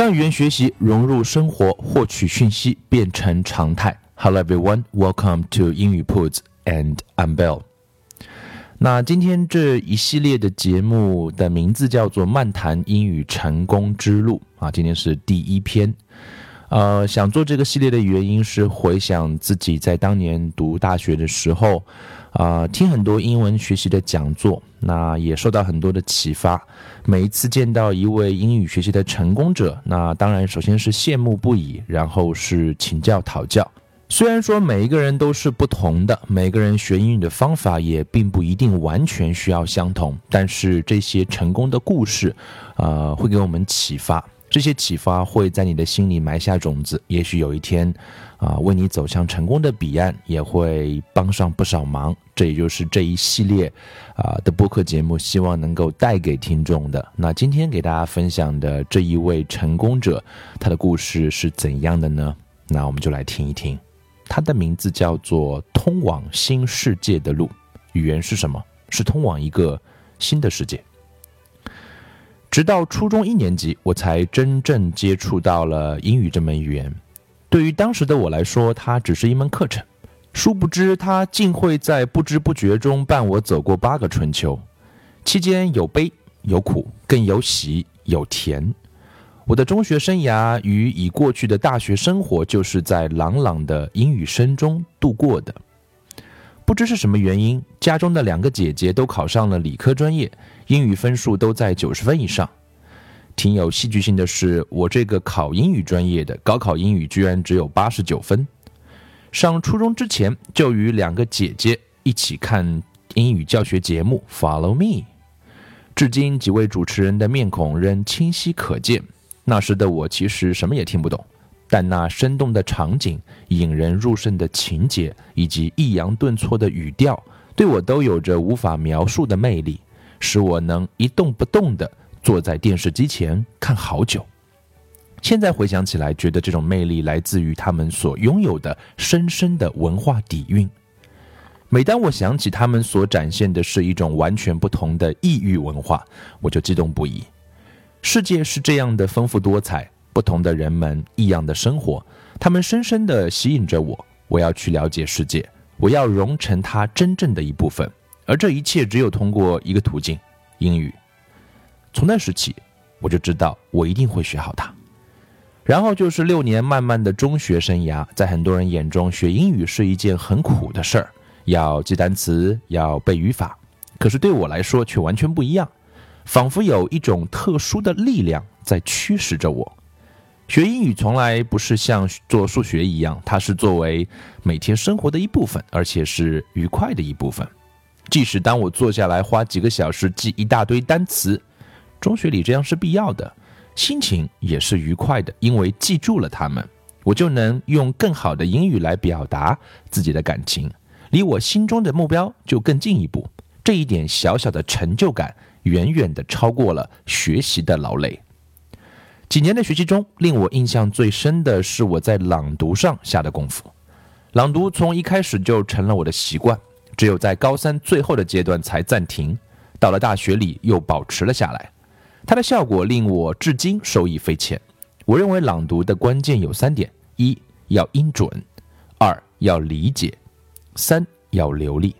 将语言学习融入生活，获取讯息变成常态。Hello everyone, welcome to 英语 Puts and I'm Bell。那今天这一系列的节目的名字叫做《漫谈英语成功之路》啊，今天是第一篇。呃，想做这个系列的原因是回想自己在当年读大学的时候，啊，听很多英文学习的讲座，那也受到很多的启发。每一次见到一位英语学习的成功者，那当然首先是羡慕不已，然后是请教讨教。虽然说每一个人都是不同的，每个人学英语的方法也并不一定完全需要相同，但是这些成功的故事，呃，会给我们启发。这些启发会在你的心里埋下种子，也许有一天，啊，为你走向成功的彼岸也会帮上不少忙。这也就是这一系列，啊的播客节目希望能够带给听众的。那今天给大家分享的这一位成功者，他的故事是怎样的呢？那我们就来听一听。他的名字叫做《通往新世界的路》，语言是什么？是通往一个新的世界。直到初中一年级，我才真正接触到了英语这门语言。对于当时的我来说，它只是一门课程。殊不知，它竟会在不知不觉中伴我走过八个春秋，期间有悲有苦，更有喜有甜。我的中学生涯与已过去的大学生活，就是在朗朗的英语声中度过的。不知是什么原因，家中的两个姐姐都考上了理科专业，英语分数都在九十分以上。挺有戏剧性的是，我这个考英语专业的高考英语居然只有八十九分。上初中之前就与两个姐姐一起看英语教学节目《Follow Me》，至今几位主持人的面孔仍清晰可见。那时的我其实什么也听不懂。但那生动的场景、引人入胜的情节以及抑扬顿挫的语调，对我都有着无法描述的魅力，使我能一动不动地坐在电视机前看好久。现在回想起来，觉得这种魅力来自于他们所拥有的深深的文化底蕴。每当我想起他们所展现的是一种完全不同的异域文化，我就激动不已。世界是这样的丰富多彩。不同的人们，异样的生活，他们深深地吸引着我。我要去了解世界，我要融成它真正的一部分。而这一切只有通过一个途径——英语。从那时起，我就知道我一定会学好它。然后就是六年漫漫的中学生涯，在很多人眼中，学英语是一件很苦的事儿，要记单词，要背语法。可是对我来说却完全不一样，仿佛有一种特殊的力量在驱使着我。学英语从来不是像做数学一样，它是作为每天生活的一部分，而且是愉快的一部分。即使当我坐下来花几个小时记一大堆单词，中学里这样是必要的，心情也是愉快的，因为记住了它们，我就能用更好的英语来表达自己的感情，离我心中的目标就更进一步。这一点小小的成就感，远远的超过了学习的劳累。几年的学习中，令我印象最深的是我在朗读上下的功夫。朗读从一开始就成了我的习惯，只有在高三最后的阶段才暂停。到了大学里又保持了下来，它的效果令我至今受益匪浅。我认为朗读的关键有三点：一要音准，二要理解，三要流利。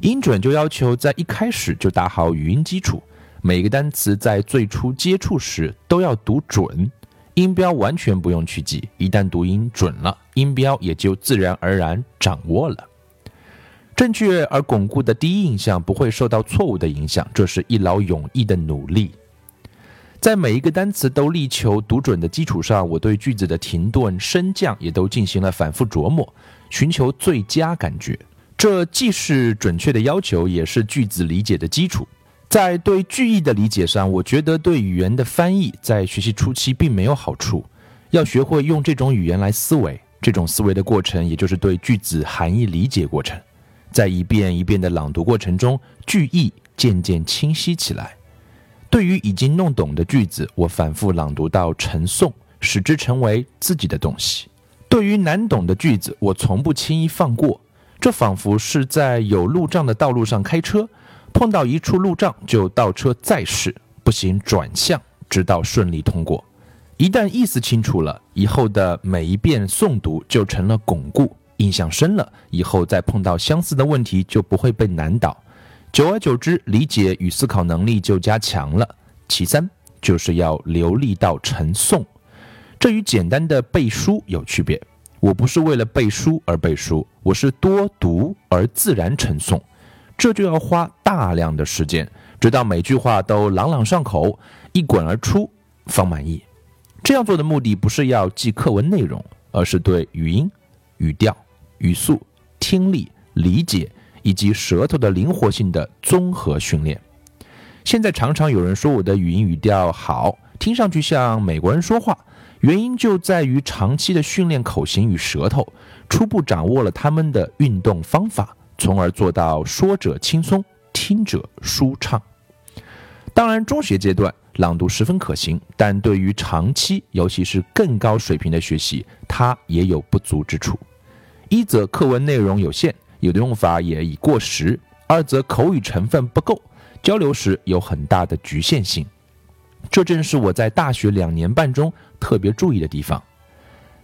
音准就要求在一开始就打好语音基础。每个单词在最初接触时都要读准，音标完全不用去记。一旦读音准了，音标也就自然而然掌握了。正确而巩固的第一印象不会受到错误的影响，这是一劳永逸的努力。在每一个单词都力求读准的基础上，我对句子的停顿升降也都进行了反复琢磨，寻求最佳感觉。这既是准确的要求，也是句子理解的基础。在对句意的理解上，我觉得对语言的翻译在学习初期并没有好处。要学会用这种语言来思维，这种思维的过程，也就是对句子含义理解过程。在一遍一遍的朗读过程中，句意渐渐清晰起来。对于已经弄懂的句子，我反复朗读到成诵，使之成为自己的东西。对于难懂的句子，我从不轻易放过。这仿佛是在有路障的道路上开车，碰到一处路障就倒车再试，不行转向，直到顺利通过。一旦意思清楚了，以后的每一遍诵读就成了巩固，印象深了，以后再碰到相似的问题就不会被难倒。久而久之，理解与思考能力就加强了。其三，就是要流利到成诵，这与简单的背书有区别。我不是为了背书而背书，我是多读而自然成诵，这就要花大量的时间，直到每句话都朗朗上口、一滚而出方满意。这样做的目的不是要记课文内容，而是对语音、语调、语速、听力、理解。以及舌头的灵活性的综合训练。现在常常有人说我的语音语调好，听上去像美国人说话，原因就在于长期的训练口型与舌头，初步掌握了他们的运动方法，从而做到说者轻松，听者舒畅。当然，中学阶段朗读十分可行，但对于长期，尤其是更高水平的学习，它也有不足之处。一则课文内容有限。有的用法也已过时，二则口语成分不够，交流时有很大的局限性。这正是我在大学两年半中特别注意的地方。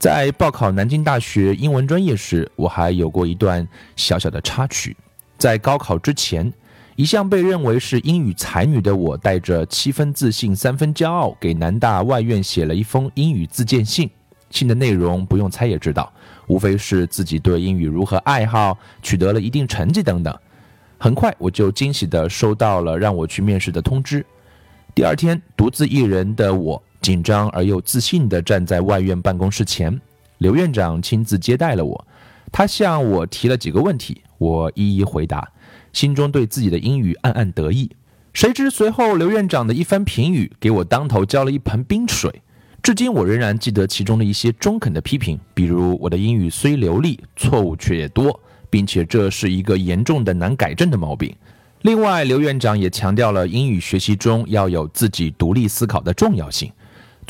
在报考南京大学英文专业时，我还有过一段小小的插曲。在高考之前，一向被认为是英语才女的我，带着七分自信、三分骄傲，给南大外院写了一封英语自荐信。信的内容不用猜也知道。无非是自己对英语如何爱好，取得了一定成绩等等。很快我就惊喜地收到了让我去面试的通知。第二天，独自一人的我，紧张而又自信地站在外院办公室前，刘院长亲自接待了我。他向我提了几个问题，我一一回答，心中对自己的英语暗暗得意。谁知随后刘院长的一番评语，给我当头浇了一盆冰水。至今我仍然记得其中的一些中肯的批评，比如我的英语虽流利，错误却也多，并且这是一个严重的难改正的毛病。另外，刘院长也强调了英语学习中要有自己独立思考的重要性。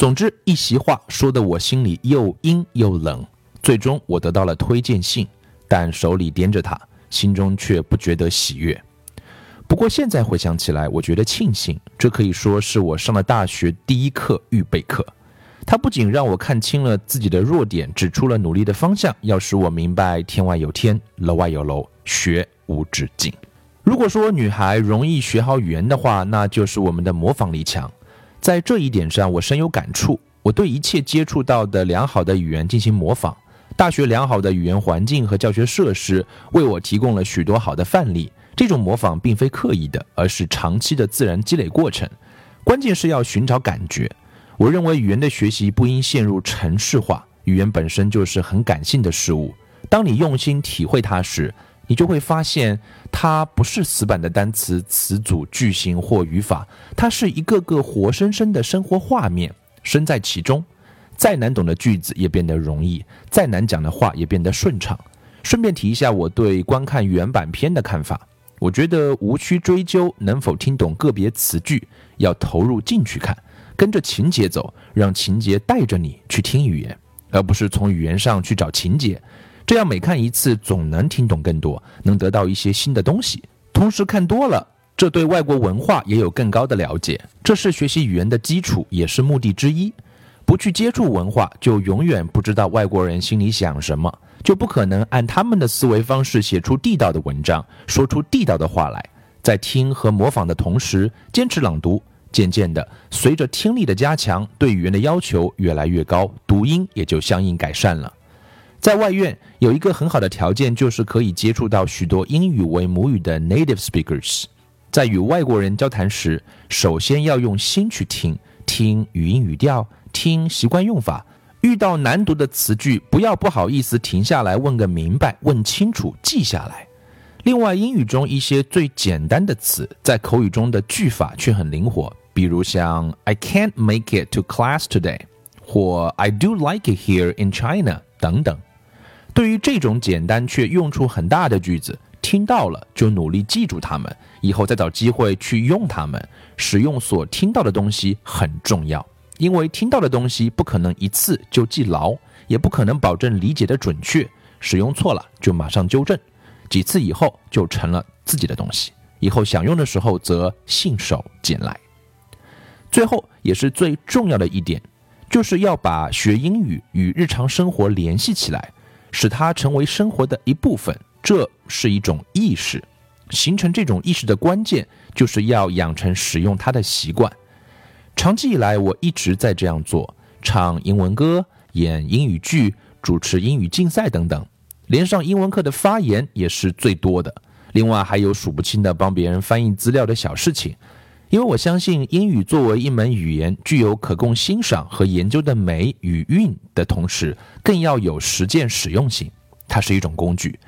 总之，一席话说得我心里又阴又冷。最终，我得到了推荐信，但手里掂着它，心中却不觉得喜悦。不过现在回想起来，我觉得庆幸，这可以说是我上了大学第一课预备课。它不仅让我看清了自己的弱点，指出了努力的方向，要使我明白天外有天，楼外有楼，学无止境。如果说女孩容易学好语言的话，那就是我们的模仿力强。在这一点上，我深有感触。我对一切接触到的良好的语言进行模仿。大学良好的语言环境和教学设施为我提供了许多好的范例。这种模仿并非刻意的，而是长期的自然积累过程。关键是要寻找感觉。我认为语言的学习不应陷入程式化，语言本身就是很感性的事物。当你用心体会它时，你就会发现它不是死板的单词、词组、句型或语法，它是一个个活生生的生活画面，身在其中。再难懂的句子也变得容易，再难讲的话也变得顺畅。顺便提一下我对观看原版片的看法，我觉得无需追究能否听懂个别词句，要投入进去看。跟着情节走，让情节带着你去听语言，而不是从语言上去找情节。这样每看一次，总能听懂更多，能得到一些新的东西。同时看多了，这对外国文化也有更高的了解。这是学习语言的基础，也是目的之一。不去接触文化，就永远不知道外国人心里想什么，就不可能按他们的思维方式写出地道的文章，说出地道的话来。在听和模仿的同时，坚持朗读。渐渐的，随着听力的加强，对语言的要求越来越高，读音也就相应改善了。在外院有一个很好的条件，就是可以接触到许多英语为母语的 native speakers。在与外国人交谈时，首先要用心去听，听语音语调，听习惯用法。遇到难读的词句，不要不好意思停下来问个明白，问清楚，记下来。另外，英语中一些最简单的词，在口语中的句法却很灵活，比如像 "I can't make it to class today" 或 "I do like it here in China" 等等。对于这种简单却用处很大的句子，听到了就努力记住它们，以后再找机会去用它们。使用所听到的东西很重要，因为听到的东西不可能一次就记牢，也不可能保证理解的准确。使用错了就马上纠正。几次以后就成了自己的东西，以后想用的时候则信手拈来。最后也是最重要的一点，就是要把学英语与日常生活联系起来，使它成为生活的一部分。这是一种意识，形成这种意识的关键就是要养成使用它的习惯。长期以来，我一直在这样做：唱英文歌、演英语剧、主持英语竞赛等等。连上英文课的发言也是最多的，另外还有数不清的帮别人翻译资料的小事情。因为我相信英语作为一门语言，具有可供欣赏和研究的美与韵的同时，更要有实践实用性。它是一种工具，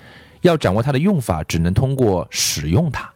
要掌握它的用法，只能通过使用它。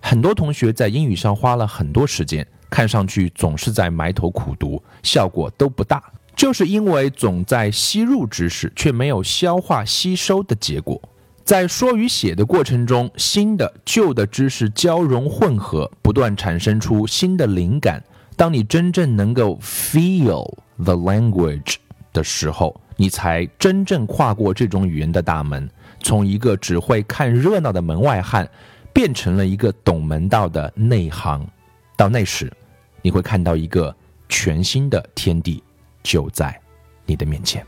很多同学在英语上花了很多时间，看上去总是在埋头苦读，效果都不大。就是因为总在吸入知识，却没有消化吸收的结果，在说与写的过程中，新的旧的知识交融混合，不断产生出新的灵感。当你真正能够 feel the language 的时候，你才真正跨过这种语言的大门，从一个只会看热闹的门外汉，变成了一个懂门道的内行。到那时，你会看到一个全新的天地。就在你的面前。